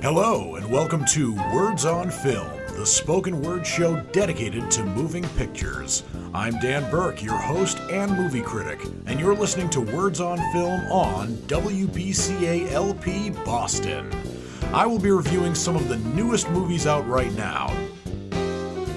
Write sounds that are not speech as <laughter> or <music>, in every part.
Hello, and welcome to Words on Film, the spoken word show dedicated to moving pictures. I'm Dan Burke, your host and movie critic, and you're listening to Words on Film on WBCA LP Boston. I will be reviewing some of the newest movies out right now.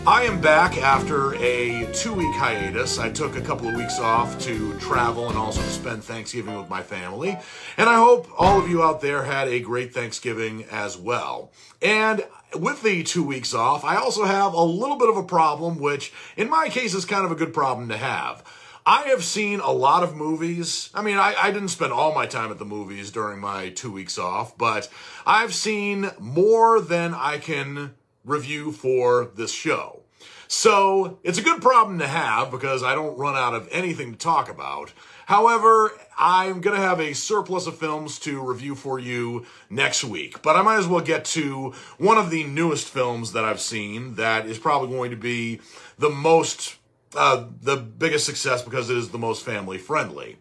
I am back after a two week hiatus. I took a couple of weeks off to travel and also to spend Thanksgiving with my family. And I hope all of you out there had a great Thanksgiving as well. And with the two weeks off, I also have a little bit of a problem, which in my case is kind of a good problem to have. I have seen a lot of movies. I mean, I, I, didn't spend all my time at the movies during my two weeks off, but I've seen more than I can review for this show. So it's a good problem to have because I don't run out of anything to talk about. However, I'm going to have a surplus of films to review for you next week. But I might as well get to one of the newest films that I've seen that is probably going to be the most, uh, the biggest success because it is the most family friendly.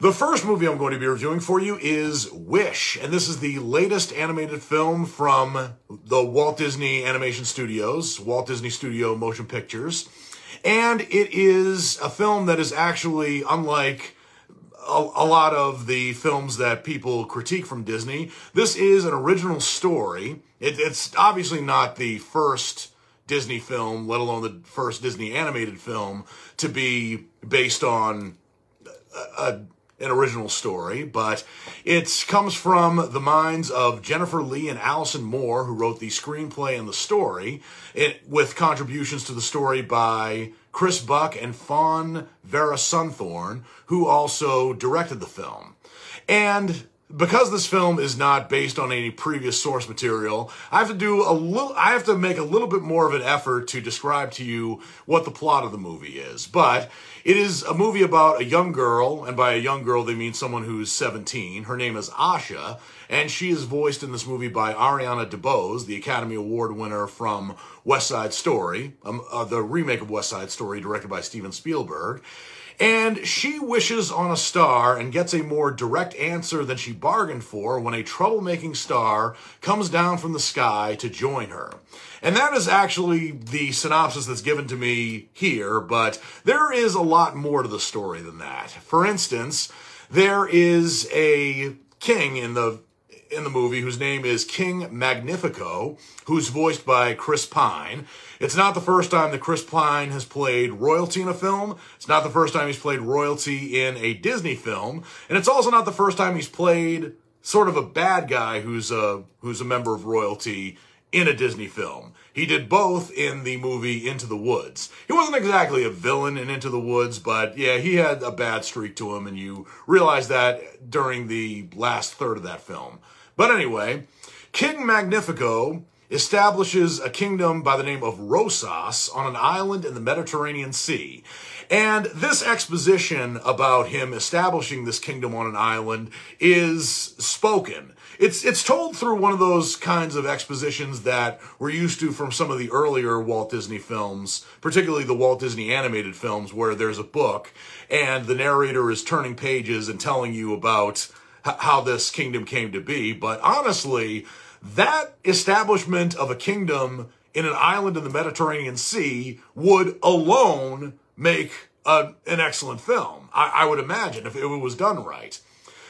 The first movie I'm going to be reviewing for you is Wish, and this is the latest animated film from the Walt Disney Animation Studios, Walt Disney Studio Motion Pictures. And it is a film that is actually unlike a, a, lot of the films that people critique from Disney. This is an original story. It, it's obviously not the first Disney film, let alone the first Disney animated film, to be based on a, a an original story, but it comes from the minds of Jennifer Lee and Allison Moore, who wrote the screenplay and the story, it, with contributions to the story by Chris Buck and Fawn Veerasunthorn, who also directed the film. And because this film is not based on any previous source material, I have to do a little, I have to make a little bit more of an effort to describe to you what the plot of the movie is. But it is a movie about a young girl, and by a young girl, they mean someone who's 17. Her name is Asha, and she is voiced in this movie by Ariana DeBose, the Academy Award winner from West Side Story, um, uh, the remake of West Side Story directed by Steven Spielberg. And she wishes on a star and gets a more direct answer than she bargained for when a troublemaking star comes down from the sky to join her. And that is actually the synopsis that's given to me here, but there is a lot more to the story than that. For instance, there is a king in the in the movie whose name is King Magnifico, who's voiced by Chris Pine. It's not the first time that Chris Pine has played royalty in a film. It's not the first time he's played royalty in a Disney film, and it's also not the first time he's played sort of a bad guy who's a who's a member of royalty in a Disney film. He did both in the movie Into the Woods. He wasn't exactly a villain in Into the Woods, but yeah, he had a bad streak to him, and you realize that during the last third of that film. But anyway, King Magnifico establishes a kingdom by the name of Rosas on an island in the Mediterranean Sea. And this exposition about him establishing this kingdom on an island is spoken. It's it's told through one of those kinds of expositions that we're used to from some of the earlier Walt Disney films, particularly the Walt Disney animated films where there's a book and the narrator is turning pages and telling you about how this kingdom came to be. But honestly, that establishment of a kingdom in an island in the Mediterranean Sea would alone make a, an excellent film. I, I would imagine if it was done right.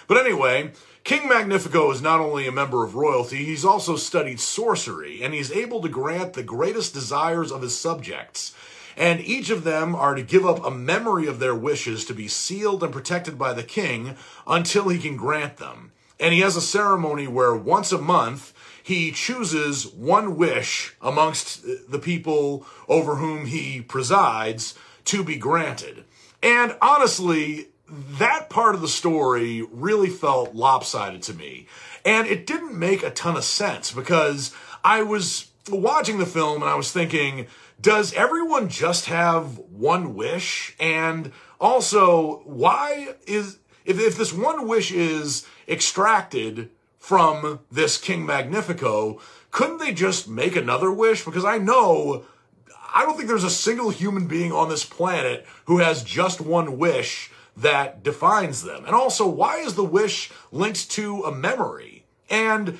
But anyway, King Magnifico is not only a member of royalty, he's also studied sorcery, and he's able to grant the greatest desires of his subjects and each of them are to give up a memory of their wishes to be sealed and protected by the king until he can grant them. And he has a ceremony where once a month he chooses one wish amongst the people over whom he presides to be granted. And honestly, that part of the story really felt lopsided to me. And it didn't make a ton of sense because I was watching the film and I was thinking, does everyone just have one wish? And also, why is, if, if this one wish is extracted from this King Magnifico, couldn't they just make another wish? Because I know, I don't think there's a single human being on this planet who has just one wish that defines them. And also, why is the wish linked to a memory? And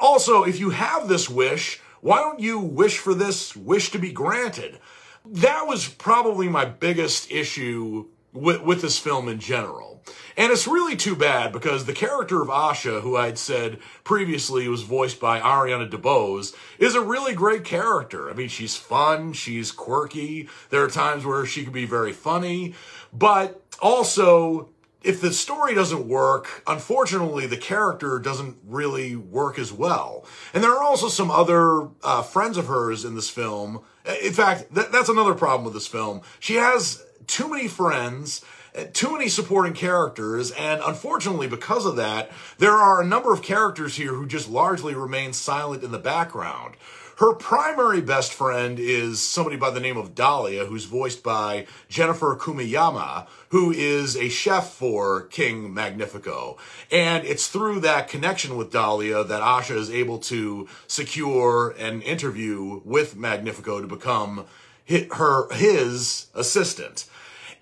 also, if you have this wish, why don't you wish for this wish to be granted? That was probably my biggest issue with, with this film in general. And it's really too bad because the character of Asha, who I'd said previously was voiced by Ariana DeBose, is a really great character. I mean, she's fun, she's quirky. There are times where she can be very funny, but also if the story doesn't work, unfortunately, the character doesn't really work as well. And there are also some other uh, friends of hers in this film. In fact, th- that's another problem with this film. She has too many friends eh, too many supporting characters, and unfortunately, because of that, there are a number of characters here who just largely remain silent in the background. Her primary best friend is somebody by the name of Dahlia, who's voiced by Jennifer Kumiyama, who is a chef for King Magnifico. And it's through that connection with Dahlia that Asha is able to secure an interview with Magnifico to become her his assistant.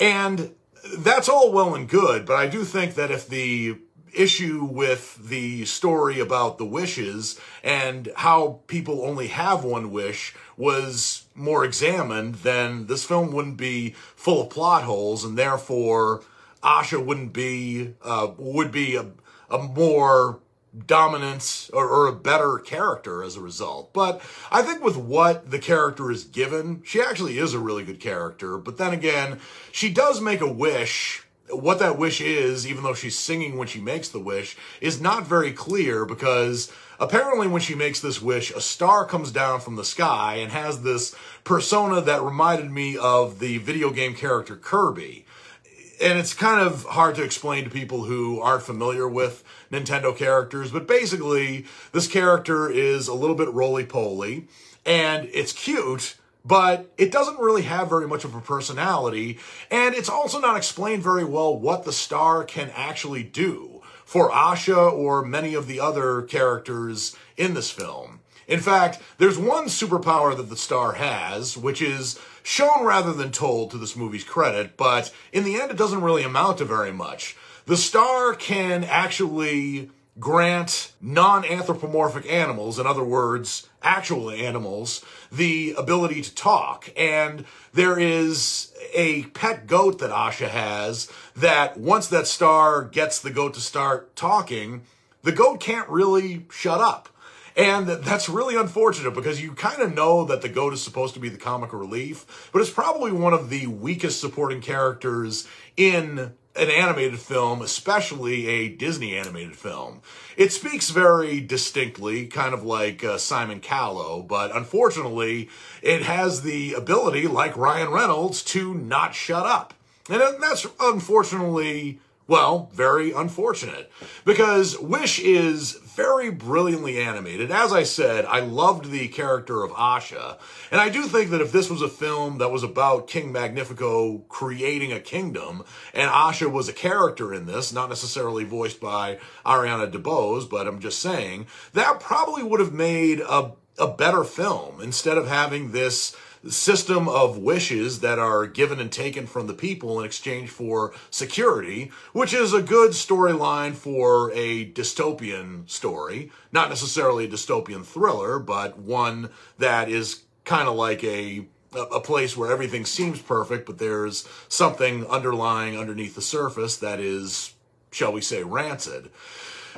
And that's all well and good, but I do think that if the issue with the story about the wishes and how people only have one wish was more examined, then this film wouldn't be full of plot holes, and therefore Asha wouldn't be uh, would be a, a more dominant or, or, a better character as a result. But I think with what the character is given, she actually is a really good character. But then again, she does make a wish. What that wish is, even though she's singing when she makes the wish, is not very clear because apparently when she makes this wish, a star comes down from the sky and has this persona that reminded me of the video game character Kirby and it's kind of hard to explain to people who aren't familiar with Nintendo characters, but basically, this character is a little bit roly poly, and it's cute, but it doesn't really have very much of a personality, and it's also not explained very well what the star can actually do for Asha or many of the other characters in this film. In fact, there's one superpower that the star has, which is shown rather than told to this movie's credit, but in the end, it doesn't really amount to very much. The star can actually grant non anthropomorphic animals, in other words, actual animals, the ability to talk. And there is a pet goat that Asha has that once that star gets the goat to start talking, the goat can't really shut up. And that's really unfortunate because you kind of know that the goat is supposed to be the comic relief, but it's probably one of the weakest supporting characters in an animated film, especially a Disney animated film. It speaks very distinctly, kind of like uh, Simon Callow, but unfortunately, it has the ability, like Ryan Reynolds, to not shut up. And that's unfortunately well, very unfortunate because Wish is very brilliantly animated. As I said, I loved the character of Asha, and I do think that if this was a film that was about King Magnifico creating a kingdom, and Asha was a character in this, not necessarily voiced by Ariana DeBose, but I'm just saying, that probably would have made a, a better film instead of having this system of wishes that are given and taken from the people in exchange for security, which is a good storyline for a dystopian story. Not necessarily a dystopian thriller, but one that is kind of like a a place where everything seems perfect, but there's something underlying underneath the surface that is, shall we say, rancid.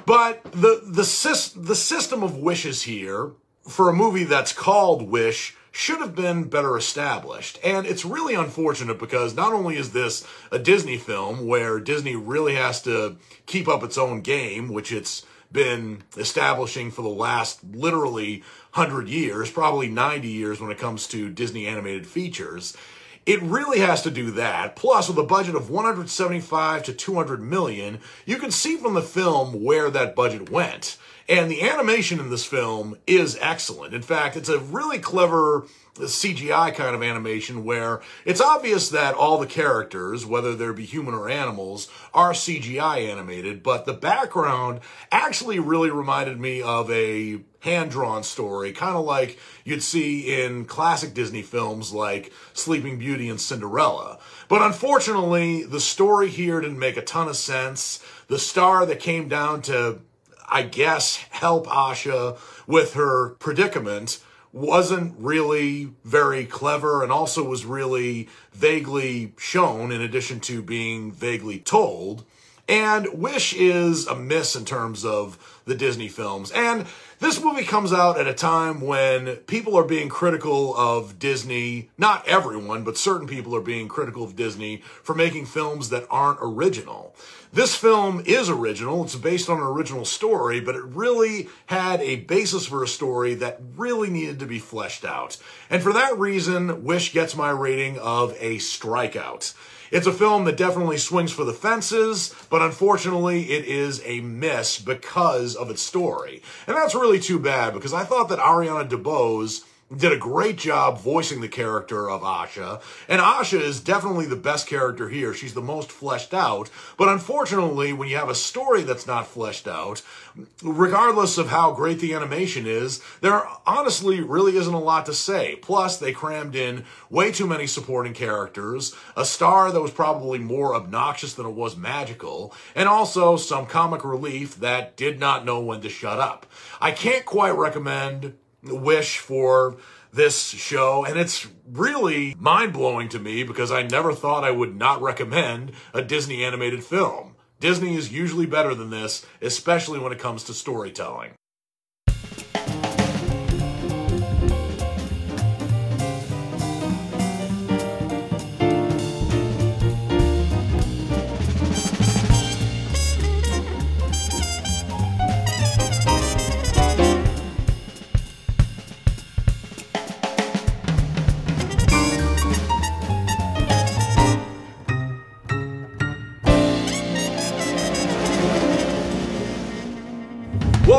But the the the system of wishes here for a movie that's called Wish should have been better established. And it's really unfortunate because not only is this a Disney film where Disney really has to keep up its own game, which it's been establishing for the last literally 100 years, probably 90 years when it comes to Disney animated features. It really has to do that. Plus, with a budget of 175 to 200 million, you can see from the film where that budget went. And the animation in this film is excellent. In fact, it's a really clever CGI kind of animation where it's obvious that all the characters, whether they be human or animals, are CGI animated, but the background actually really reminded me of a hand drawn story, kind of like you'd see in classic Disney films like Sleeping Beauty and Cinderella. But unfortunately, the story here didn't make a ton of sense. The star that came down to I guess, help Asha with her predicament wasn't really very clever and also was really vaguely shown in addition to being vaguely told. And Wish is a miss in terms of the Disney films. And this movie comes out at a time when people are being critical of Disney. Not everyone, but certain people are being critical of Disney for making films that aren't original. This film is original. It's based on an original story, but it really had a basis for a story that really needed to be fleshed out. And for that reason, Wish gets my rating of a strikeout. It's a film that definitely swings for the fences, but unfortunately it is a miss because of its story. And that's really too bad because I thought that Ariana DeBose did a great job voicing the character of Asha. And Asha is definitely the best character here. She's the most fleshed out. But unfortunately, when you have a story that's not fleshed out, regardless of how great the animation is, there honestly really isn't a lot to say. Plus, they crammed in way too many supporting characters, a star that was probably more obnoxious than it was magical, and also some comic relief that did not know when to shut up. I can't quite recommend wish for this show, and it's really mind blowing to me because I never thought I would not recommend a Disney animated film. Disney is usually better than this, especially when it comes to storytelling.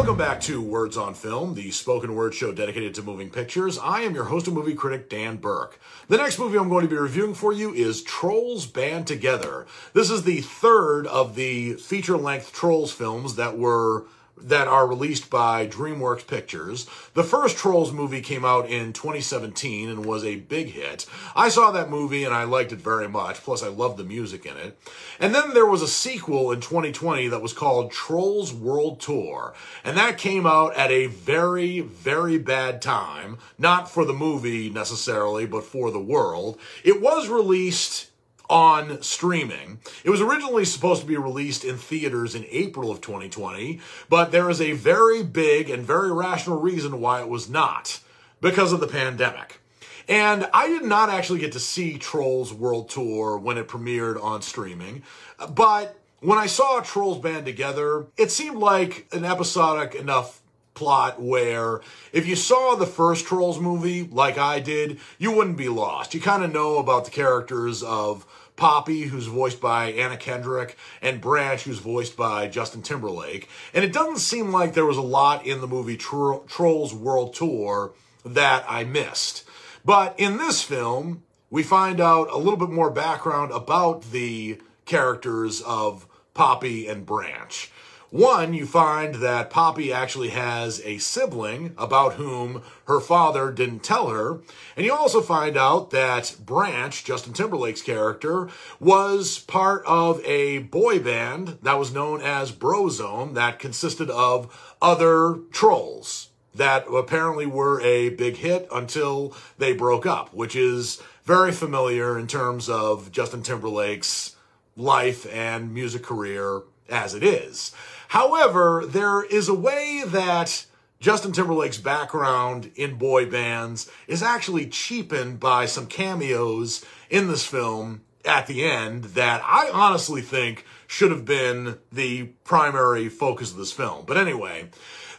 Welcome back to Words on Film, the spoken word show dedicated to moving pictures. I am your host and movie critic, Dan Burke. The next movie I'm going to be reviewing for you is Trolls Band Together. This is the third of the feature length Trolls films that were that are released by DreamWorks Pictures. The first Trolls movie came out in 2017 and was a big hit. I saw that movie and I liked it very much, plus I loved the music in it. And then there was a sequel in 2020 that was called Trolls World Tour, and that came out at a very, very bad time, not for the movie necessarily, but for the world. It was released on streaming. It was originally supposed to be released in theaters in April of 2020, but there is a very big and very rational reason why it was not because of the pandemic. And I did not actually get to see Trolls World Tour when it premiered on streaming, but when I saw Trolls Band Together, it seemed like an episodic enough plot where if you saw the first Trolls movie like I did, you wouldn't be lost. You kind of know about the characters of Poppy, who's voiced by Anna Kendrick, and Branch, who's voiced by Justin Timberlake. And it doesn't seem like there was a lot in the movie Tro- Trolls World Tour that I missed. But in this film, we find out a little bit more background about the characters of Poppy and Branch. One, you find that Poppy actually has a sibling about whom her father didn't tell her. And you also find out that Branch, Justin Timberlake's character, was part of a boy band that was known as Brozone that consisted of other trolls that apparently were a big hit until they broke up, which is very familiar in terms of Justin Timberlake's life and music career as it is. However, there is a way that Justin Timberlake's background in boy bands is actually cheapened by some cameos in this film at the end that I honestly think should have been the primary focus of this film. But anyway,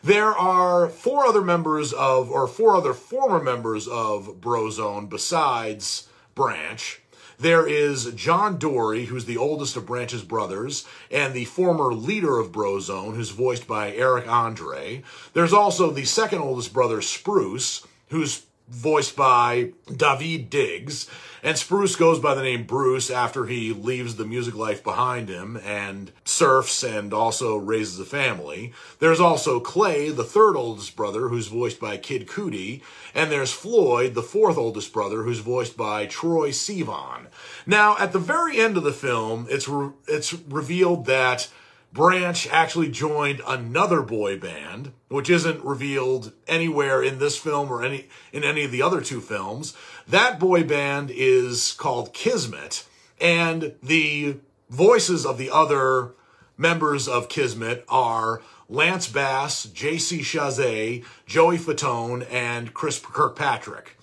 there are four other members of, or four other former members of Brozone besides Branch. There is John Dory, who's the oldest of Branch's brothers, and the former leader of Brozone, who's voiced by Eric Andre. There's also the second oldest brother, Spruce, who's voiced by Daveed Diggs. And Spruce goes by the name Bruce after he leaves the music life behind him and surfs and also raises a family. There's also Clay, the third oldest brother, who's voiced by Kid Cudi. And there's Floyd, the fourth oldest brother, who's voiced by Troye Sivan. Now, at the very end of the film, it's, re- it's revealed that Branch actually joined another boy band, which isn't revealed anywhere in this film or any in any of the other two films. That boy band is called Kismet, and the voices of the other members of Kismet are Lance Bass, J.C. Chasez, Joey Fatone, and Chris Kirkpatrick.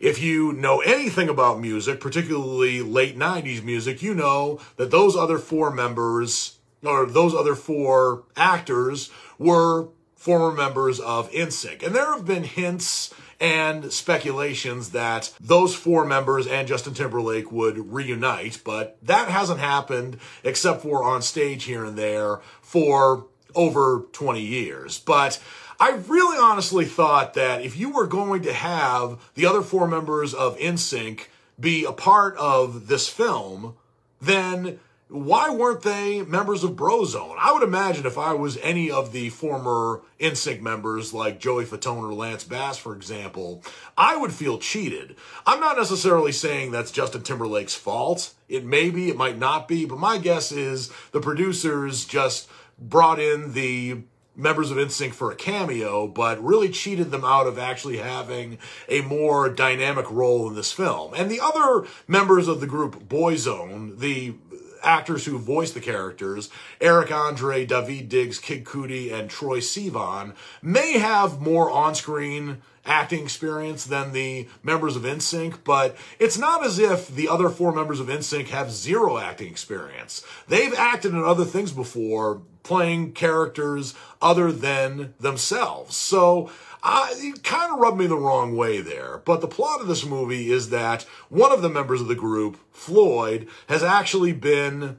If you know anything about music, particularly late 90s music, you know that those other four members, or those other four actors, were former members of NSYNC. And there have been hints and speculations that those four members and Justin Timberlake would reunite, but that hasn't happened except for on stage here and there for over 20 years. But I really honestly thought that if you were going to have the other four members of NSYNC be a part of this film, then why weren't they members of Brozone? I would imagine if I was any of the former NSYNC members, like Joey Fatone or Lance Bass, for example, I would feel cheated. I'm not necessarily saying that's Justin Timberlake's fault. It may be, it might not be, but my guess is the producers just brought in the members of NSYNC for a cameo, but really cheated them out of actually having a more dynamic role in this film. And the other members of the group Boyzone, the actors who voice the characters, Eric Andre, Daveed Diggs, Kid Cudi, and Troye Sivan, may have more on-screen acting experience than the members of NSYNC, but it's not as if the other four members of NSYNC have zero acting experience. They've acted in other things before, playing characters other than themselves. So, it kind of rubbed me the wrong way there. But the plot of this movie is that one of the members of the group, Floyd, has actually been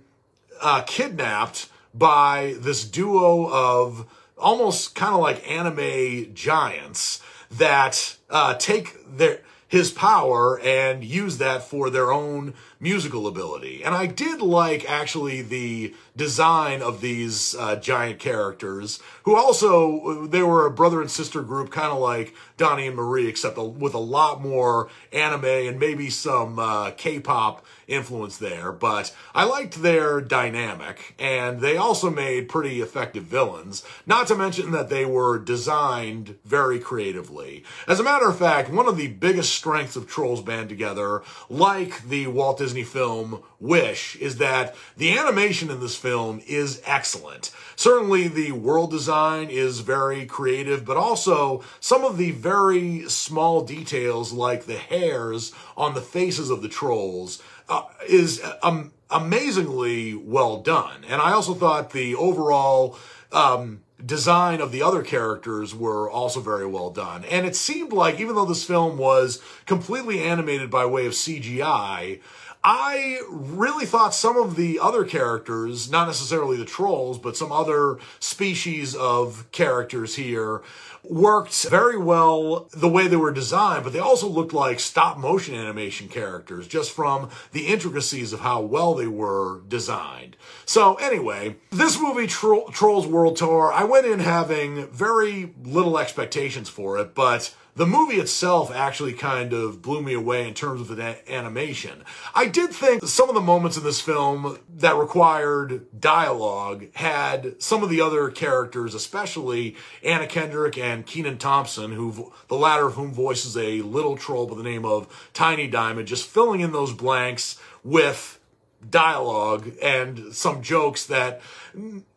uh, kidnapped by this duo of almost kind of like anime giants that uh, take their his power and use that for their own musical ability. And I did like actually the design of these uh, giant characters, who also they were a brother and sister group, kind of like Donnie and Marie, except with a lot more anime and maybe some uh, K-pop influence there. But I liked their dynamic, and they also made pretty effective villains. Not to mention that they were designed very creatively. As a matter of fact, one of the biggest strengths of Trolls Band Together, like the Walt Disney film Wish, is that the animation in this film is excellent. Certainly, the world design is very creative, but also some of the very small details, like the hairs on the faces of the trolls, uh, is um, amazingly well done. And I also thought the overall um, design of the other characters were also very well done. And it seemed like, even though this film was completely animated by way of CGI, I really thought some of the other characters, not necessarily the trolls, but some other species of characters here, worked very well the way they were designed, but they also looked like stop motion animation characters just from the intricacies of how well they were designed. So, anyway, this movie, Tro- Trolls World Tour, I went in having very little expectations for it, but the movie itself actually kind of blew me away in terms of the animation. I did think some of the moments in this film that required dialogue had some of the other characters, especially Anna Kendrick and Kenan Thompson, who the latter of whom voices a little troll by the name of Tiny Diamond, just filling in those blanks with dialogue and some jokes that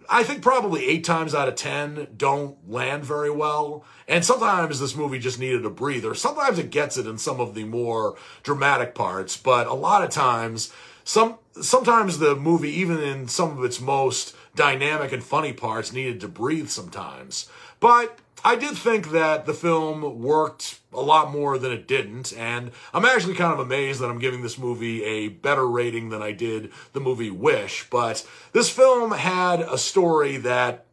I think probably eight times out of ten don't land very well. And sometimes this movie just needed a breather. Sometimes it gets it in some of the more dramatic parts, but a lot of times, some sometimes the movie, even in some of its most dynamic and funny parts, needed to breathe sometimes. But I did think that the film worked a lot more than it didn't, and I'm actually kind of amazed that I'm giving this movie a better rating than I did the movie Wish. But this film had a story that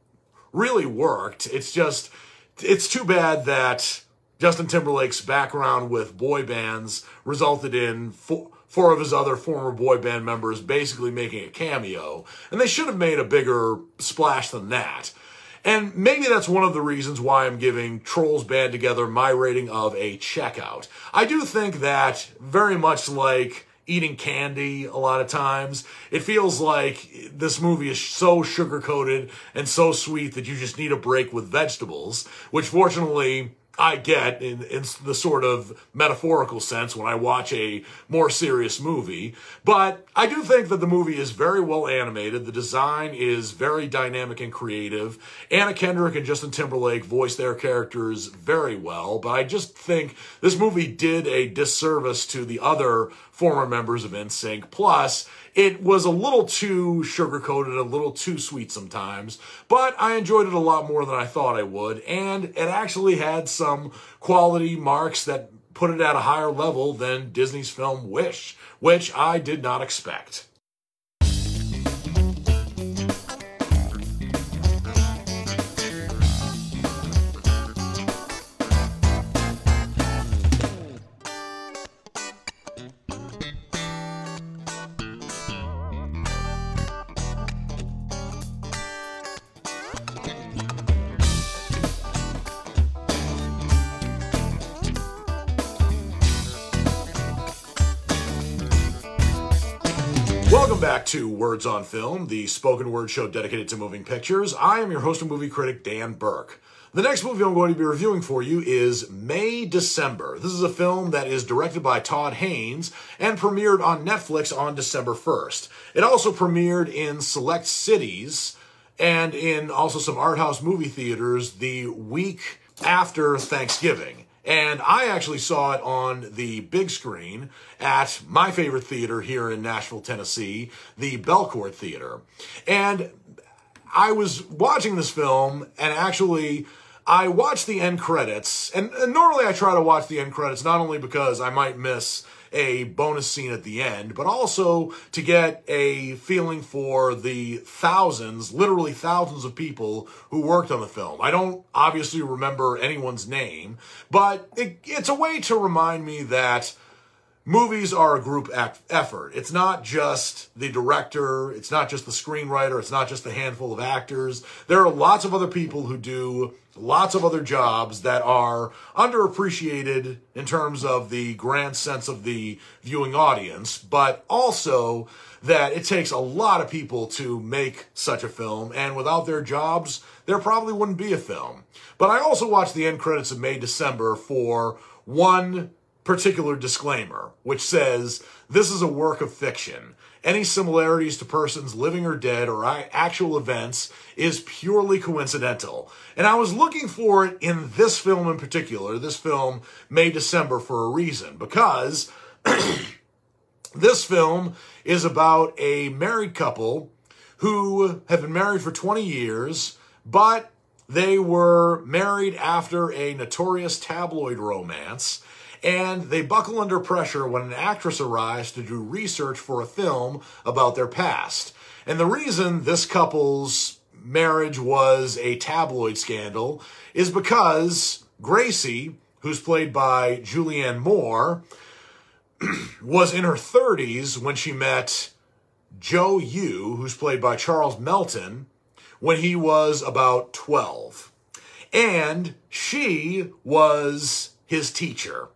really worked. It's just, it's too bad that Justin Timberlake's background with boy bands resulted in four, four of his other former boy band members basically making a cameo, and they should have made a bigger splash than that. And maybe that's one of the reasons why I'm giving Trolls Band Together my rating of a checkout. I do think that very much like eating candy a lot of times. It feels like this movie is so sugar coated and so sweet that you just need a break with vegetables, which fortunately I get in, in the sort of metaphorical sense when I watch a more serious movie. But I do think that the movie is very well animated. The design is very dynamic and creative. Anna Kendrick and Justin Timberlake voice their characters very well. But I just think this movie did a disservice to the other former members of NSYNC. Plus, it was a little too sugar coated, a little too sweet sometimes, but I enjoyed it a lot more than I thought I would, and it actually had some quality marks that put it at a higher level than Disney's film Wish, which I did not expect. Words on Film, the spoken word show dedicated to moving pictures. I am your host and movie critic, Dan Burke. The next movie I'm going to be reviewing for you is May December. This is a film that is directed by Todd Haynes and premiered on Netflix on December 1st. It also premiered in select cities and in also some art house movie theaters the week after Thanksgiving. And I actually saw it on the big screen at my favorite theater here in Nashville, Tennessee, the Belcourt Theater. And I was watching this film and actually I watched the end credits. And, and normally I try to watch the end credits not only because I might miss a bonus scene at the end, but also to get a feeling for the thousands, literally thousands of people who worked on the film. I don't obviously remember anyone's name, but it, it's a way to remind me that movies are a group effort. It's not just the director, it's not just the screenwriter, it's not just a handful of actors. There are lots of other people who do lots of other jobs that are underappreciated in terms of the grand sense of the viewing audience, but also that it takes a lot of people to make such a film, and without their jobs, there probably wouldn't be a film. But I also watched the end credits of May December for one particular disclaimer, which says this is a work of fiction. Any similarities to persons living or dead or actual events is purely coincidental. And I was looking for it in this film in particular, this film, May December, for a reason, because <clears throat> this film is about a married couple who have been married for 20 years, but they were married after a notorious tabloid romance and they buckle under pressure when an actress arrives to do research for a film about their past. And the reason this couple's marriage was a tabloid scandal is because Gracie, who's played by Julianne Moore, <clears throat> was in her 30s when she met Joe Yoo, who's played by Charles Melton, when he was about 12. And she was his teacher.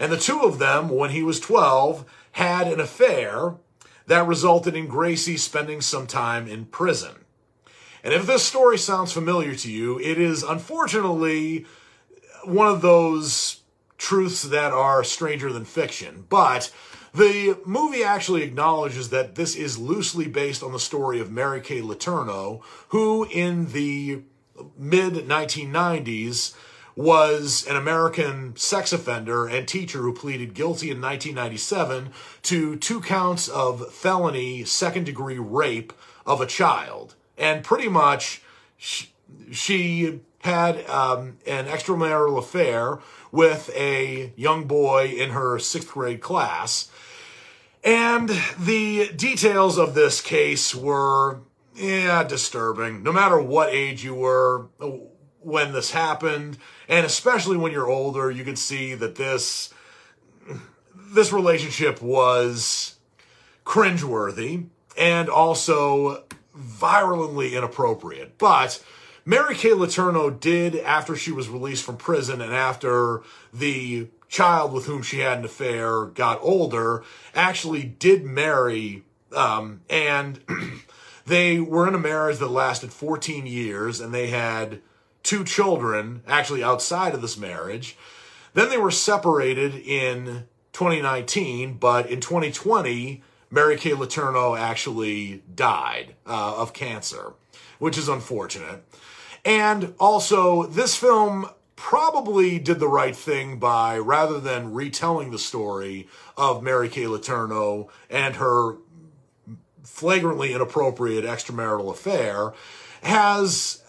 And the two of them, when he was 12, had an affair that resulted in Gracie spending some time in prison. And if this story sounds familiar to you, it is unfortunately one of those truths that are stranger than fiction. But the movie actually acknowledges that this is loosely based on the story of Mary Kay Letourneau, who in the mid 1990s was an American sex offender and teacher who pleaded guilty in 1997 to two counts of felony second degree rape of a child. And pretty much she, she had um, an extramarital affair with a young boy in her sixth grade class. And the details of this case were, yeah, disturbing. No matter what age you were when this happened, and especially when you're older, you can see that this this relationship was cringeworthy and also virulently inappropriate. But Mary Kay Letourneau did, after she was released from prison and after the child with whom she had an affair got older, actually did marry, um, and <clears throat> they were in a marriage that lasted 14 years, and they had two children actually outside of this marriage. Then they were separated in 2019, but in 2020, Mary Kay Letourneau actually died uh, of cancer, which is unfortunate. And also, this film probably did the right thing by rather than retelling the story of Mary Kay Letourneau and her flagrantly inappropriate extramarital affair, has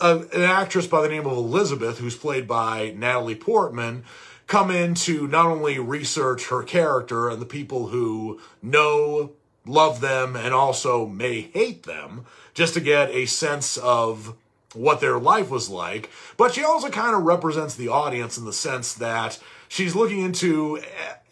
a, an actress by the name of Elizabeth, who's played by Natalie Portman, come in to not only research her character and the people who know, love them, and also may hate them, just to get a sense of what their life was like, but she also kind of represents the audience in the sense that she's looking into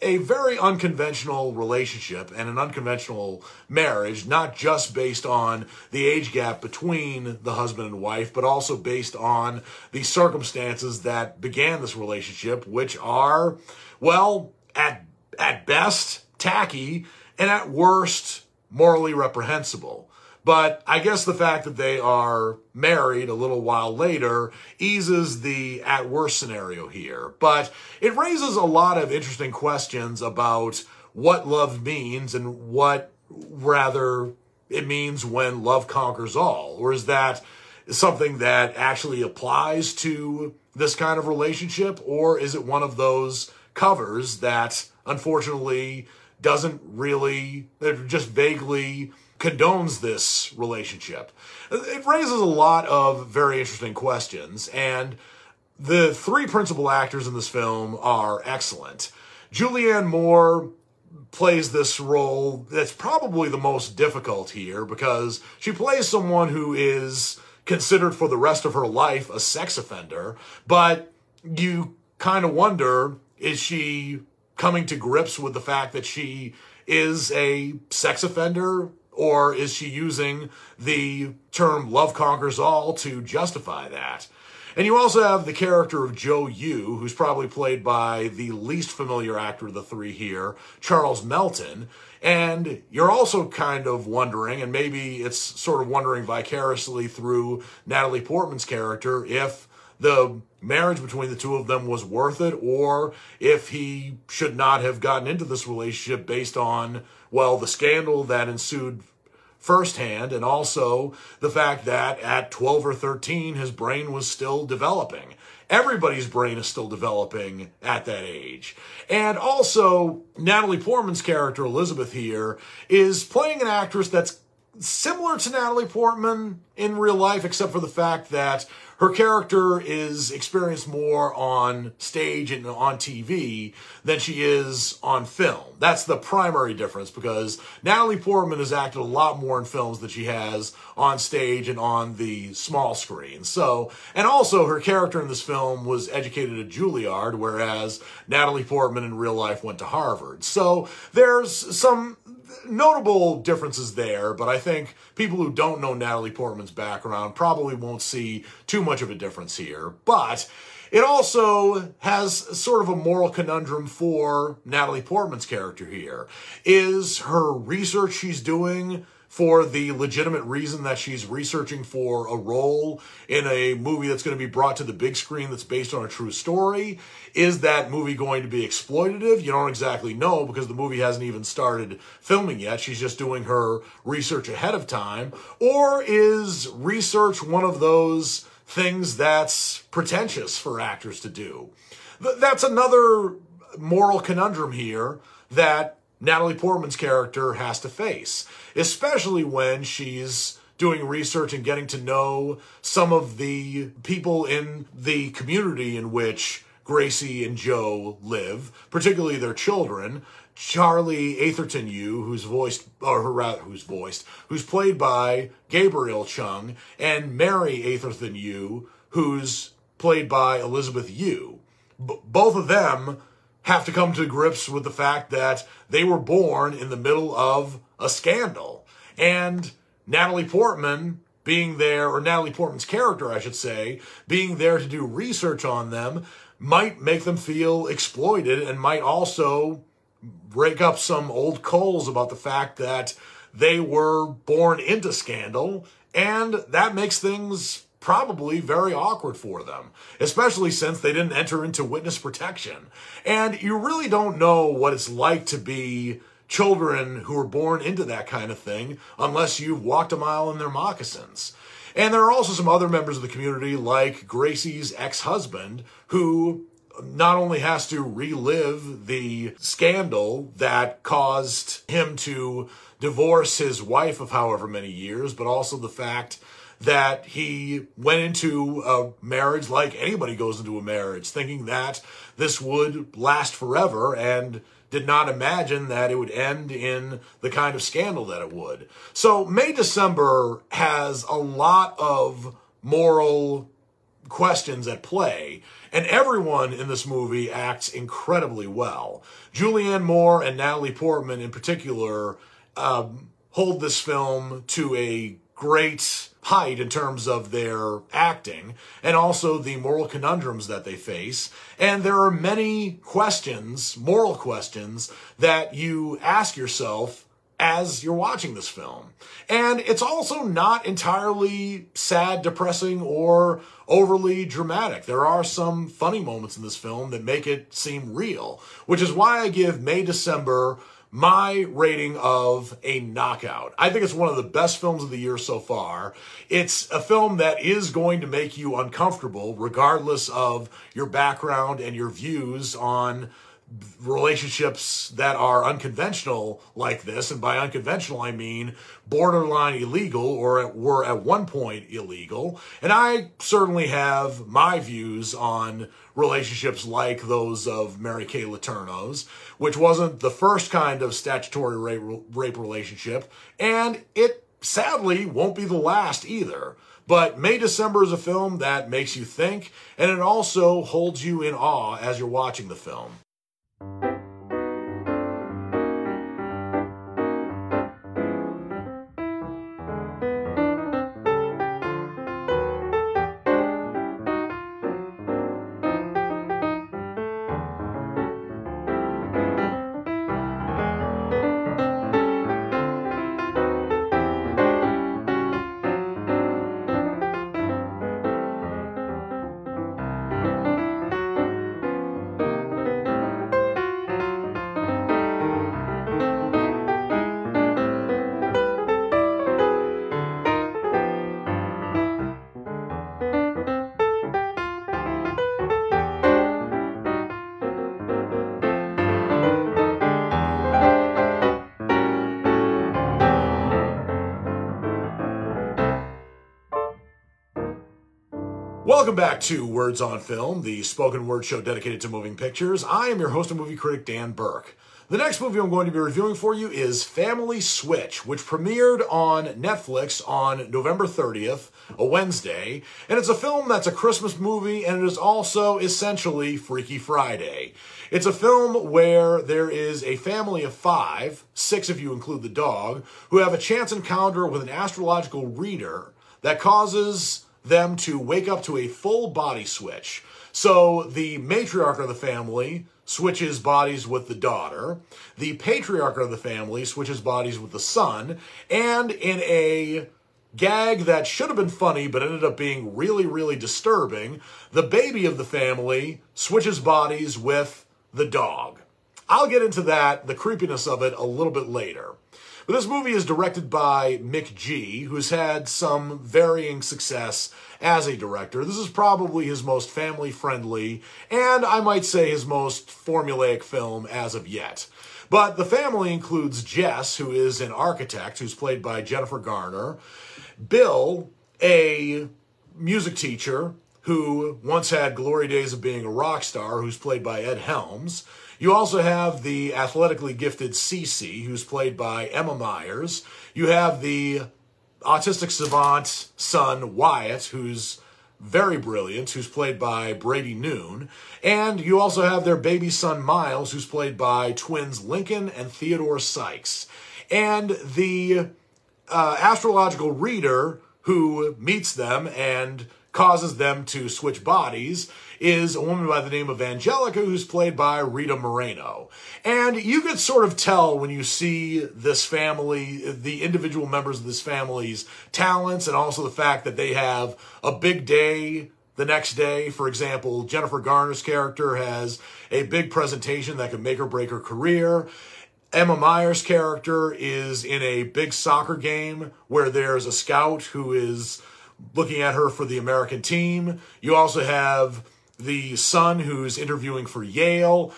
a very unconventional relationship and an unconventional marriage, not just based on the age gap between the husband and wife, but also based on the circumstances that began this relationship, which are, well, at, at best, tacky, and at worst, morally reprehensible. But I guess the fact that they are married a little while later eases the at worst scenario here. But it raises a lot of interesting questions about what love means and what rather it means when love conquers all. Or is that something that actually applies to this kind of relationship? Or is it one of those covers that unfortunately doesn't really, just vaguely condones this relationship. It raises a lot of very interesting questions, and the three principal actors in this film are excellent. Julianne Moore plays this role that's probably the most difficult here because she plays someone who is considered for the rest of her life a sex offender, but you kind of wonder is she coming to grips with the fact that she is a sex offender or is she using the term love conquers all to justify that? And you also have the character of Joe Yoo, who's probably played by the least familiar actor of the three here, Charles Melton. And you're also kind of wondering, and maybe it's sort of wondering vicariously through Natalie Portman's character, if the marriage between the two of them was worth it, or if he should not have gotten into this relationship based on, well, the scandal that ensued firsthand, and also the fact that at 12 or 13, his brain was still developing. Everybody's brain is still developing at that age. And also, Natalie Portman's character, Elizabeth, here, is playing an actress that's similar to Natalie Portman in real life, except for the fact that her character is experienced more on stage and on TV than she is on film. That's the primary difference because Natalie Portman has acted a lot more in films than she has on stage and on the small screen. So, and also her character in this film was educated at Juilliard, whereas Natalie Portman in real life went to Harvard. So there's some notable differences there, but I think people who don't know Natalie Portman's background probably won't see too much of a difference here. But it also has sort of a moral conundrum for Natalie Portman's character here. Is her research she's doing for the legitimate reason that she's researching for a role in a movie that's going to be brought to the big screen that's based on a true story? Is that movie going to be exploitative? You don't exactly know because the movie hasn't even started filming yet. She's just doing her research ahead of time. Or is research one of those things that's pretentious for actors to do? That's another moral conundrum here that Natalie Portman's character has to face, especially when she's doing research and getting to know some of the people in the community in which Gracie and Joe live, particularly their children. Charlie Atherton Yoo, who's voiced, or who's voiced, who's played by Gabriel Chung, and Mary Atherton Yoo, who's played by Elizabeth Yu. B- both of them have to come to grips with the fact that they were born in the middle of a scandal. And Natalie Portman being there, or Natalie Portman's character, I should say, being there to do research on them, might make them feel exploited and might also break up some old coals about the fact that they were born into scandal, and that makes things probably very awkward for them, especially since they didn't enter into witness protection. And you really don't know what it's like to be children who are born into that kind of thing unless you've walked a mile in their moccasins. And there are also some other members of the community, like Gracie's ex husband, who not only has to relive the scandal that caused him to divorce his wife of however many years, but also the fact that he went into a marriage like anybody goes into a marriage, thinking that this would last forever and did not imagine that it would end in the kind of scandal that it would. So May December has a lot of moral questions at play, and everyone in this movie acts incredibly well. Julianne Moore and Natalie Portman, in particular, um, hold this film to a great height in terms of their acting and also the moral conundrums that they face. And there are many questions, moral questions, that you ask yourself as you're watching this film. And it's also not entirely sad, depressing, or overly dramatic. There are some funny moments in this film that make it seem real, which is why I give May December my rating of a knockout. I think it's one of the best films of the year so far. It's a film that is going to make you uncomfortable, regardless of your background and your views on relationships that are unconventional like this, and by unconventional I mean borderline illegal or were at one point illegal. And I certainly have my views on relationships like those of Mary Kay Letourneau's, which wasn't the first kind of statutory rape, rape relationship, and it sadly won't be the last either. But May December is a film that makes you think, and it also holds you in awe as you're watching the film. Welcome back to Words on Film, the spoken word show dedicated to moving pictures. I am your host and movie critic, Dan Burke. The next movie I'm going to be reviewing for you is Family Switch, which premiered on Netflix on November 30th, a Wednesday. And it's a film that's a Christmas movie, and it is also essentially Freaky Friday. It's a film where there is a family of five, six if you include the dog, who have a chance encounter with an astrological reader that causes them to wake up to a full body switch. So the matriarch of the family switches bodies with the daughter, the patriarch of the family switches bodies with the son, and in a gag that should have been funny but ended up being really, really disturbing, the baby of the family switches bodies with the dog. I'll get into that, the creepiness of it, a little bit later. But this movie is directed by McG, who's had some varying success as a director. This is probably his most family friendly, and I might say his most formulaic film as of yet. But the family includes Jess, who is an architect, who's played by Jennifer Garner, Bill, a music teacher who once had glory days of being a rock star, who's played by Ed Helms. You also have the athletically gifted Cece, who's played by Emma Myers. You have the autistic savant son, Wyatt, who's very brilliant, who's played by Brady Noon. And you also have their baby son, Miles, who's played by twins Lincoln and Theodore Sykes. And the uh, astrological reader who meets them and causes them to switch bodies is a woman by the name of Angelica, who's played by Rita Moreno. And you could sort of tell when you see this family, the individual members of this family's talents, and also the fact that they have a big day the next day. For example, Jennifer Garner's character has a big presentation that could make or break her career. Emma Myers' character is in a big soccer game where there's a scout who is looking at her for the American team. You also have the son who's interviewing for Yale.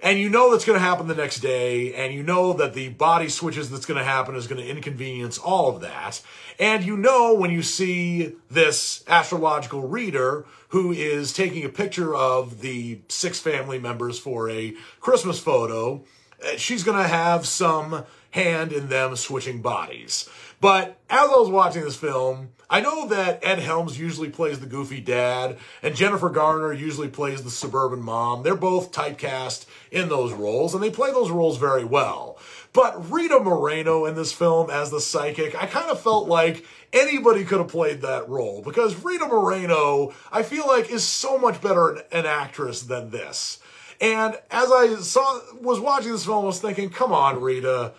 And you know that's going to happen the next day, and you know that the body switches that's going to happen is going to inconvenience all of that. And you know when you see this astrological reader who is taking a picture of the six family members for a Christmas photo, uh, she's going to have some hand in them switching bodies. But as I was watching this film, I know that Ed Helms usually plays the goofy dad, and Jennifer Garner usually plays the suburban mom. They're both typecast in those roles, and they play those roles very well. But Rita Moreno in this film as the psychic, I kind of felt like anybody could have played that role because Rita Moreno, I feel like, is so much better an actress than this. And as I saw, was watching this film, I was thinking, come on, Rita,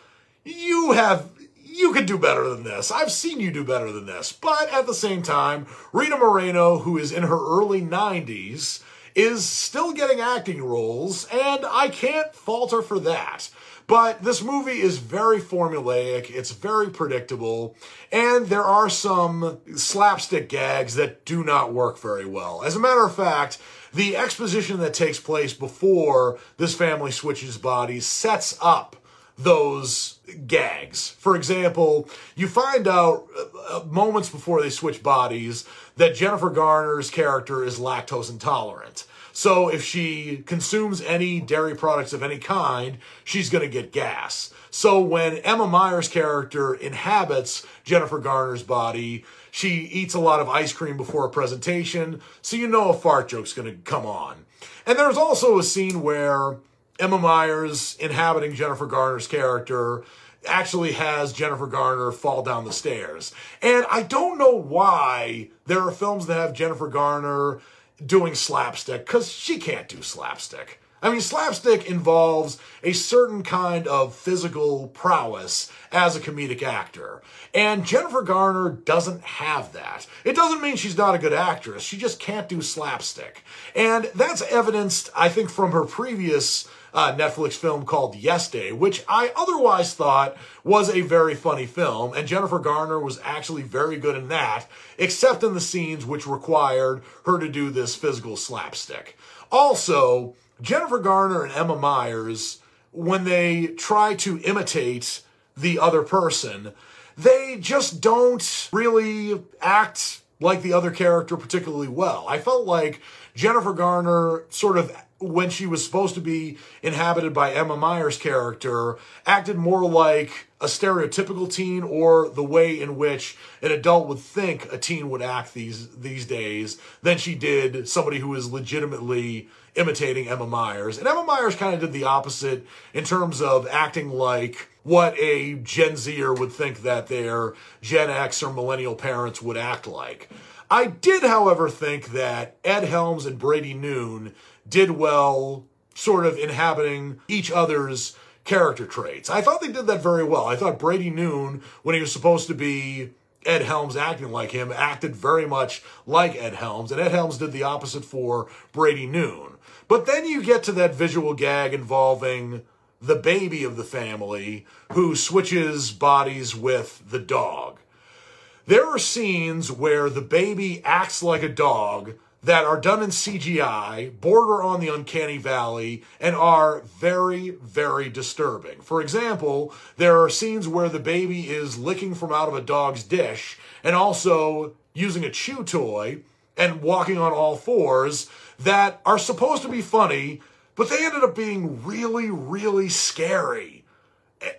you have you could do better than this. I've seen you do better than this. But at the same time, Rita Moreno, who is in her early 90s, is still getting acting roles, and I can't fault her for that. But this movie is very formulaic, it's very predictable, and there are some slapstick gags that do not work very well. As a matter of fact, the exposition that takes place before this family switches bodies sets up those gags. For example, you find out uh, uh, moments before they switch bodies that Jennifer Garner's character is lactose intolerant. So if she consumes any dairy products of any kind, she's going to get gas. So when Emma Myers' character inhabits Jennifer Garner's body, she eats a lot of ice cream before a presentation, so you know a fart joke's going to come on. And there's also a scene where Emma Myers inhabiting Jennifer Garner's character actually has Jennifer Garner fall down the stairs. And I don't know why there are films that have Jennifer Garner doing slapstick, because she can't do slapstick. I mean, slapstick involves a certain kind of physical prowess as a comedic actor. And Jennifer Garner doesn't have that. It doesn't mean she's not a good actress. She just can't do slapstick. And that's evidenced, I think, from her previous uh, Netflix film called Yes Day, which I otherwise thought was a very funny film, and Jennifer Garner was actually very good in that, except in the scenes which required her to do this physical slapstick. Also, Jennifer Garner and Emma Myers, when they try to imitate the other person, they just don't really act like the other character particularly well. I felt like Jennifer Garner sort of when she was supposed to be inhabited by Emma Myers' character, acted more like a stereotypical teen or the way in which an adult would think a teen would act these these days than she did somebody who is legitimately imitating Emma Myers. And Emma Myers kind of did the opposite in terms of acting like what a Gen Zer would think that their Gen X or millennial parents would act like. I did, however, think that Ed Helms and Brady Noon did well sort of inhabiting each other's character traits. I thought they did that very well. I thought Brady Noon, when he was supposed to be Ed Helms acting like him, acted very much like Ed Helms, and Ed Helms did the opposite for Brady Noon. But then you get to that visual gag involving the baby of the family who switches bodies with the dog. There are scenes where the baby acts like a dog that are done in CGI, border on the uncanny valley, and are very, very disturbing. For example, there are scenes where the baby is licking from out of a dog's dish and also using a chew toy and walking on all fours that are supposed to be funny, but they ended up being really, really scary.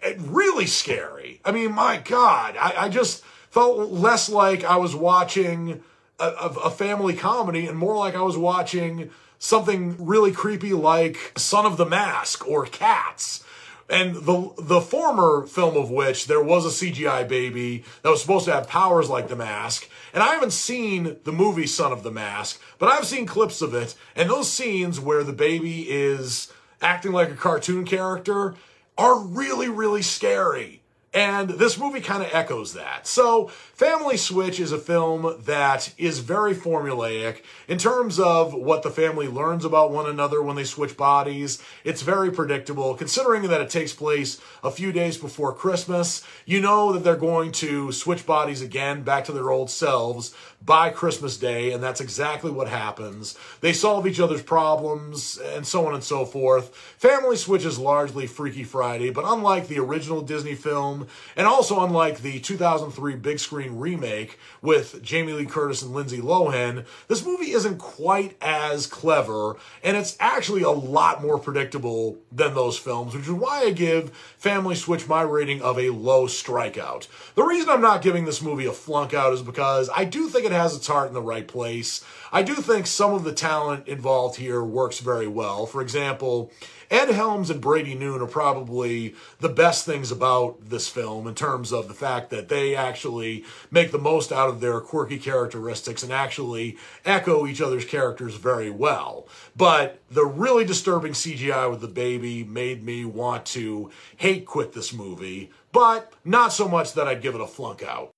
And Really scary. I mean, my God, I, I just felt less like I was watching a, a family comedy and more like I was watching something really creepy like Son of the Mask or Cats. And the the former film of which there was a CGI baby that was supposed to have powers like the mask. And I haven't seen the movie Son of the Mask, but I've seen clips of it, and those scenes where the baby is acting like a cartoon character are really, really scary. And this movie kind of echoes that. So, Family Switch is a film that is very formulaic in terms of what the family learns about one another when they switch bodies. It's very predictable, considering that it takes place a few days before Christmas. You know that they're going to switch bodies again back to their old selves by Christmas Day, and that's exactly what happens. They solve each other's problems, and so on and so forth. Family Switch is largely Freaky Friday, but unlike the original Disney film, and also unlike the 2003 big screen remake with Jamie Lee Curtis and Lindsay Lohan, this movie isn't quite as clever, and it's actually a lot more predictable than those films, which is why I give Family Switch my rating of a low strikeout. The reason I'm not giving this movie a flunk out is because I do think it has its heart in the right place. I do think some of the talent involved here works very well. For example, Ed Helms and Brady Noon are probably the best things about this film in terms of the fact that they actually make the most out of their quirky characteristics and actually echo each other's characters very well. But the really disturbing CGI with the baby made me want to hate quit this movie, but not so much that I'd give it a flunk out.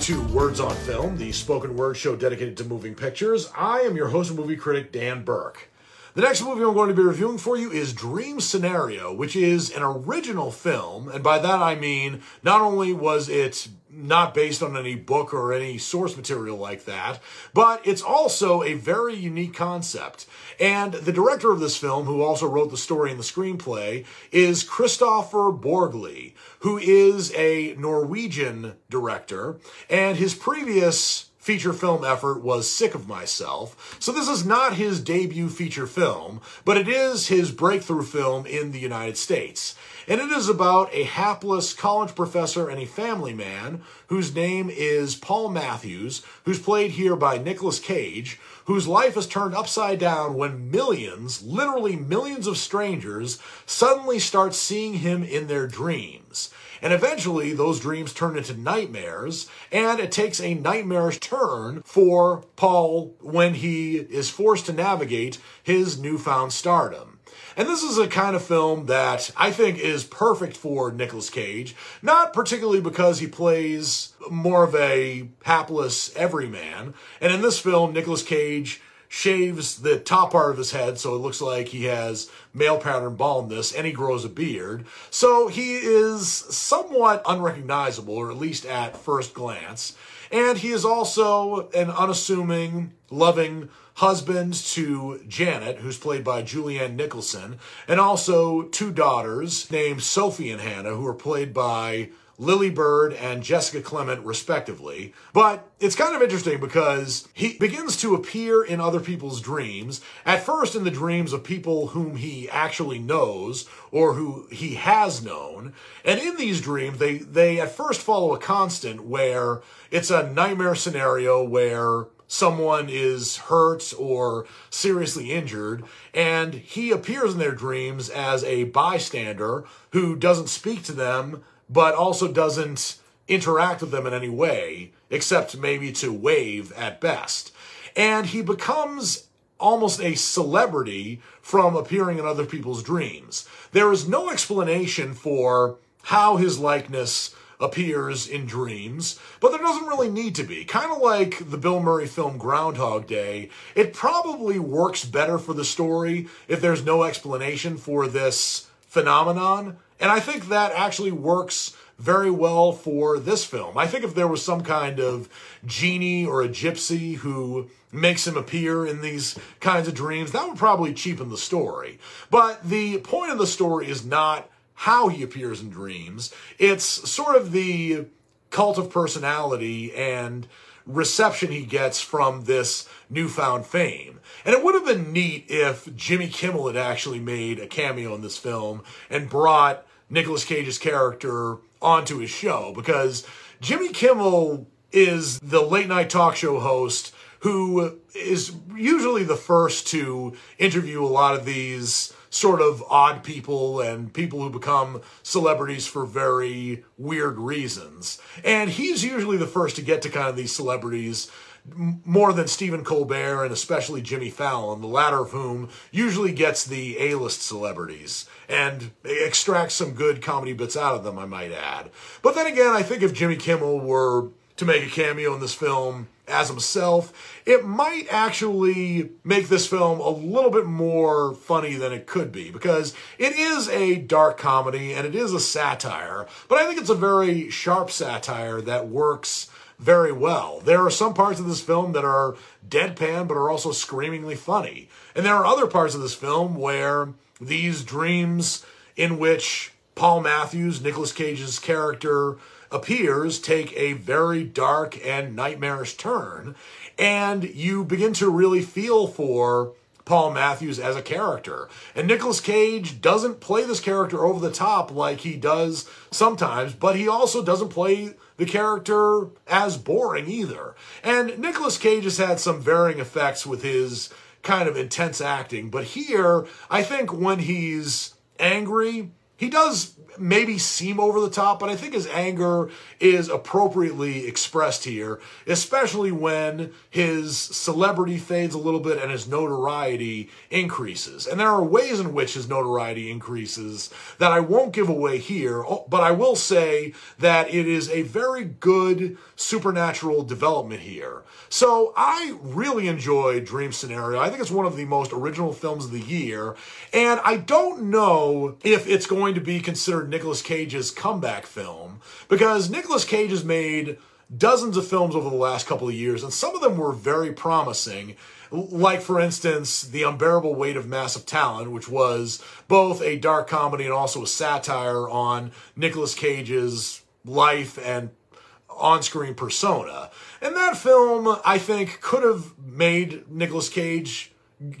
To Words on Film, the spoken word show dedicated to moving pictures. I am your host and movie critic, Dan Burke. The next movie I'm going to be reviewing for you is Dream Scenario, which is an original film. And by that I mean, not only was it not based on any book or any source material like that, but it's also a very unique concept. And the director of this film, who also wrote the story and the screenplay, is Kristoffer Borgli, who is a Norwegian director. And his previous feature film effort was Sick of Myself. So this is not his debut feature film, but it is his breakthrough film in the United States. And it is about a hapless college professor and a family man whose name is Paul Matthews, who's played here by Nicolas Cage, whose life is turned upside down when millions, literally millions of strangers, suddenly start seeing him in their dreams. And eventually, those dreams turn into nightmares, and it takes a nightmarish turn for Paul when he is forced to navigate his newfound stardom. And this is a kind of film that I think is perfect for Nicolas Cage, not particularly because he plays more of a hapless everyman. And in this film, Nicolas Cage shaves the top part of his head so it looks like he has male pattern baldness and he grows a beard. So he is somewhat unrecognizable, or at least at first glance. And he is also an unassuming, loving, husband to Janet, who's played by Julianne Nicholson, and also two daughters named Sophie and Hannah, who are played by Lily Bird and Jessica Clement, respectively. But it's kind of interesting because he begins to appear in other people's dreams, at first in the dreams of people whom he actually knows or who he has known. And in these dreams, they, they at first follow a constant where it's a nightmare scenario where someone is hurt or seriously injured, and he appears in their dreams as a bystander who doesn't speak to them, but also doesn't interact with them in any way, except maybe to wave at best. And he becomes almost a celebrity from appearing in other people's dreams. There is no explanation for how his likeness appears in dreams, but there doesn't really need to be. Kind of like the Bill Murray film Groundhog Day, it probably works better for the story if there's no explanation for this phenomenon. And I think that actually works very well for this film. I think if there was some kind of genie or a gypsy who makes him appear in these kinds of dreams, that would probably cheapen the story. But the point of the story is not how he appears in dreams, it's sort of the cult of personality and reception he gets from this newfound fame. And it would have been neat if Jimmy Kimmel had actually made a cameo in this film and brought Nicolas Cage's character onto his show because Jimmy Kimmel is the late night talk show host who is usually the first to interview a lot of these sort of odd people and people who become celebrities for very weird reasons. And he's usually the first to get to kind of these celebrities more than Stephen Colbert and especially Jimmy Fallon, the latter of whom usually gets the A-list celebrities and extracts some good comedy bits out of them, I might add. But then again, I think if Jimmy Kimmel were to make a cameo in this film as himself, it might actually make this film a little bit more funny than it could be because it is a dark comedy and it is a satire, but I think it's a very sharp satire that works very well. There are some parts of this film that are deadpan but are also screamingly funny. And there are other parts of this film where these dreams in which Paul Matthews, Nicolas Cage's character, appears take a very dark and nightmarish turn. And you begin to really feel for Paul Matthews as a character. And Nicolas Cage doesn't play this character over the top like he does sometimes, but he also doesn't play the character as boring either. And Nicolas Cage has had some varying effects with his kind of intense acting, but here, I think when he's angry, he does maybe seem over the top, but I think his anger is appropriately expressed here, especially when his celebrity fades a little bit and his notoriety increases. And there are ways in which his notoriety increases that I won't give away here, oh, but I will say that it is a very good supernatural development here. So I really enjoy Dream Scenario. I think it's one of the most original films of the year, and I don't know if it's going to be considered Nicolas Cage's comeback film because Nicolas Cage has made dozens of films over the last couple of years, and some of them were very promising. Like, for instance, The Unbearable Weight of Massive Talent, which was both a dark comedy and also a satire on Nicolas Cage's life and on screen persona. And that film, I think, could have made Nicolas Cage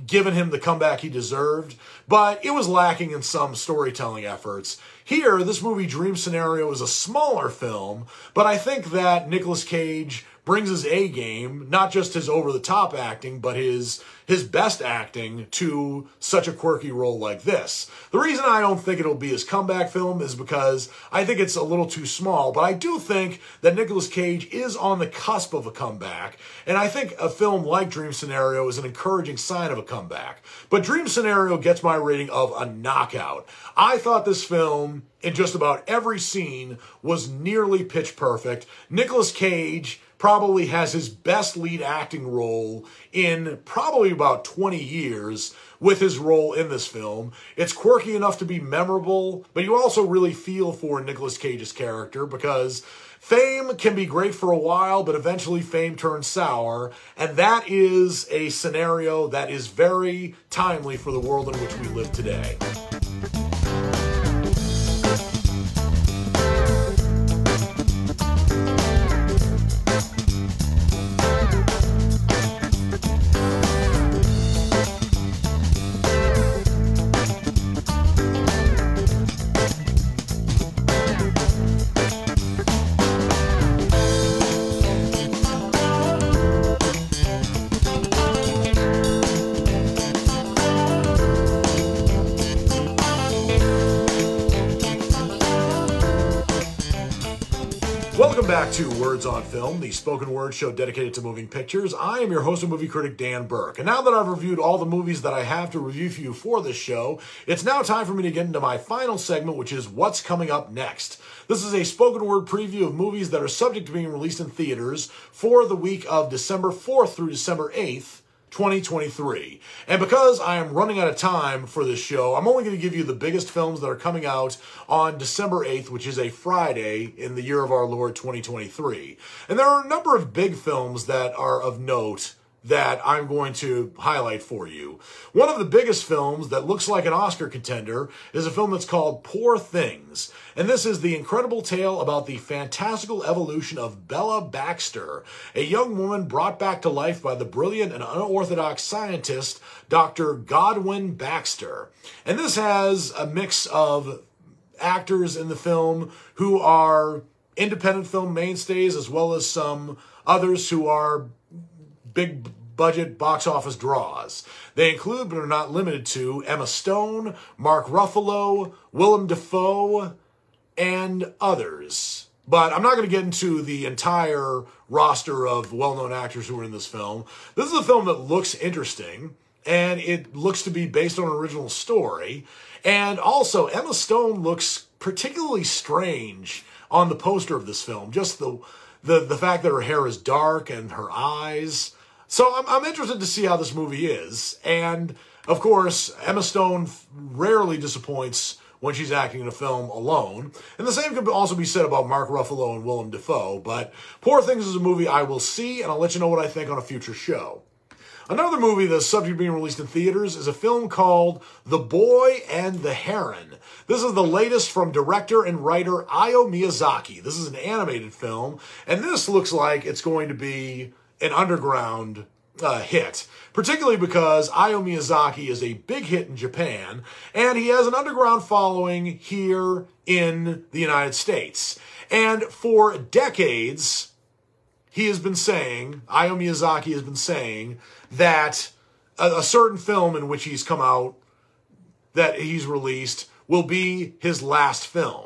given him the comeback he deserved, but it was lacking in some storytelling efforts. Here, this movie Dream Scenario is a smaller film, but I think that Nicolas Cage brings his A game, not just his over the top acting, but his his best acting to such a quirky role like this. The reason I don't think it'll be his comeback film is because I think it's a little too small, but I do think that Nicolas Cage is on the cusp of a comeback, and I think a film like Dream Scenario is an encouraging sign of a comeback. But Dream Scenario gets my rating of a knockout. I thought this film in just about every scene was nearly pitch perfect. Nicolas Cage probably has his best lead acting role in probably about 20 years with his role in this film. It's quirky enough to be memorable, but you also really feel for Nicolas Cage's character because fame can be great for a while, but eventually fame turns sour, and that is a scenario that is very timely for the world in which we live today. To Words on Film, the spoken word show dedicated to moving pictures. I am your host and movie critic, Dan Burke. And now that I've reviewed all the movies that I have to review for you for this show, it's now time for me to get into my final segment, which is What's Coming Up Next. This is a spoken word preview of movies that are subject to being released in theaters for the week of December 4th through December 8th. 2023. And because I am running out of time for this show, I'm only going to give you the biggest films that are coming out on December 8th, which is a Friday in the year of our Lord 2023. And there are a number of big films that are of note that I'm going to highlight for you. One of the biggest films that looks like an Oscar contender is a film that's called Poor Things. And this is the incredible tale about the fantastical evolution of Bella Baxter, a young woman brought back to life by the brilliant and unorthodox scientist Dr. Godwin Baxter. And this has a mix of actors in the film who are independent film mainstays as well as some others who are big budget box office draws. They include, but are not limited to, Emma Stone, Mark Ruffalo, Willem Dafoe, and others. But I'm not going to get into the entire roster of well known actors who are in this film. This is a film that looks interesting, and it looks to be based on an original story. And also, Emma Stone looks particularly strange on the poster of this film. Just the the the fact that her hair is dark and her eyes so I'm, I'm interested to see how this movie is. And of course, Emma Stone rarely disappoints when she's acting in a film alone. And the same could also be said about Mark Ruffalo and Willem Dafoe. But Poor Things is a movie I will see, and I'll let you know what I think on a future show. Another movie that's subject being released in theaters is a film called The Boy and the Heron. This is the latest from director and writer Hayao Miyazaki. This is an animated film, and this looks like it's going to be an underground uh, hit, particularly because Hayao Miyazaki is a big hit in Japan and he has an underground following here in the United States. And for decades, he has been saying, Hayao Miyazaki has been saying that a, a certain film in which he's come out, that he's released, will be his last film.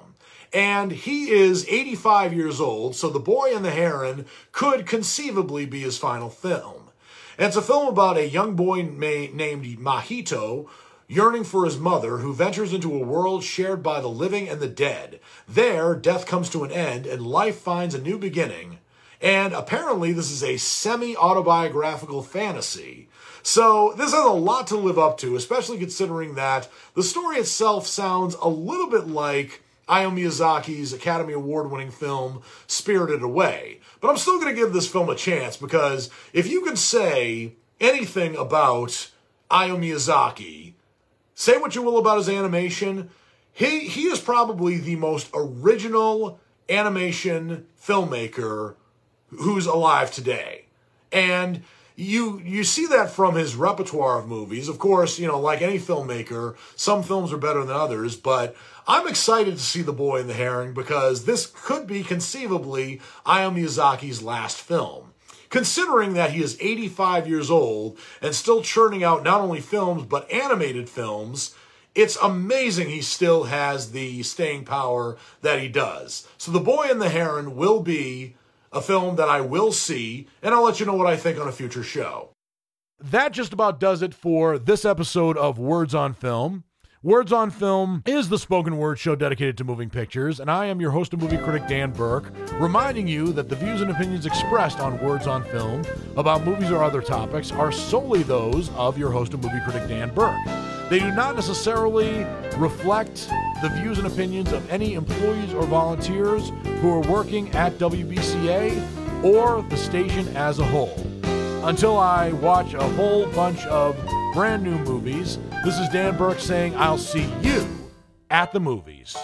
And he is 85 years old, so The Boy and the Heron could conceivably be his final film. It's a film about a young boy named Mahito yearning for his mother, who ventures into a world shared by the living and the dead. There, death comes to an end and life finds a new beginning. And apparently, this is a semi autobiographical fantasy. So, this has a lot to live up to, especially considering that the story itself sounds a little bit like Hayao Miyazaki's Academy Award winning film Spirited Away. But I'm still going to give this film a chance because if you could say anything about Hayao Miyazaki, say what you will about his animation, he, he is probably the most original animation filmmaker who's alive today. And you you see that from his repertoire of movies. Of course, you know, like any filmmaker, some films are better than others, but I'm excited to see The Boy and the Heron because this could be conceivably Hayao Miyazaki's last film. Considering that he is 85 years old and still churning out not only films but animated films, it's amazing he still has the staying power that he does. So The Boy and the Heron will be a film that I will see, and I'll let you know what I think on a future show. That just about does it for this episode of Words on Film. Words on Film is the spoken word show dedicated to moving pictures, and I am your host and movie critic, Dan Burke, reminding you that the views and opinions expressed on Words on Film about movies or other topics are solely those of your host and movie critic, Dan Burke. They do not necessarily reflect the views and opinions of any employees or volunteers who are working at WBCA or the station as a whole. Until I watch a whole bunch of brand new movies, this is Dan Burke saying, I'll see you at the movies.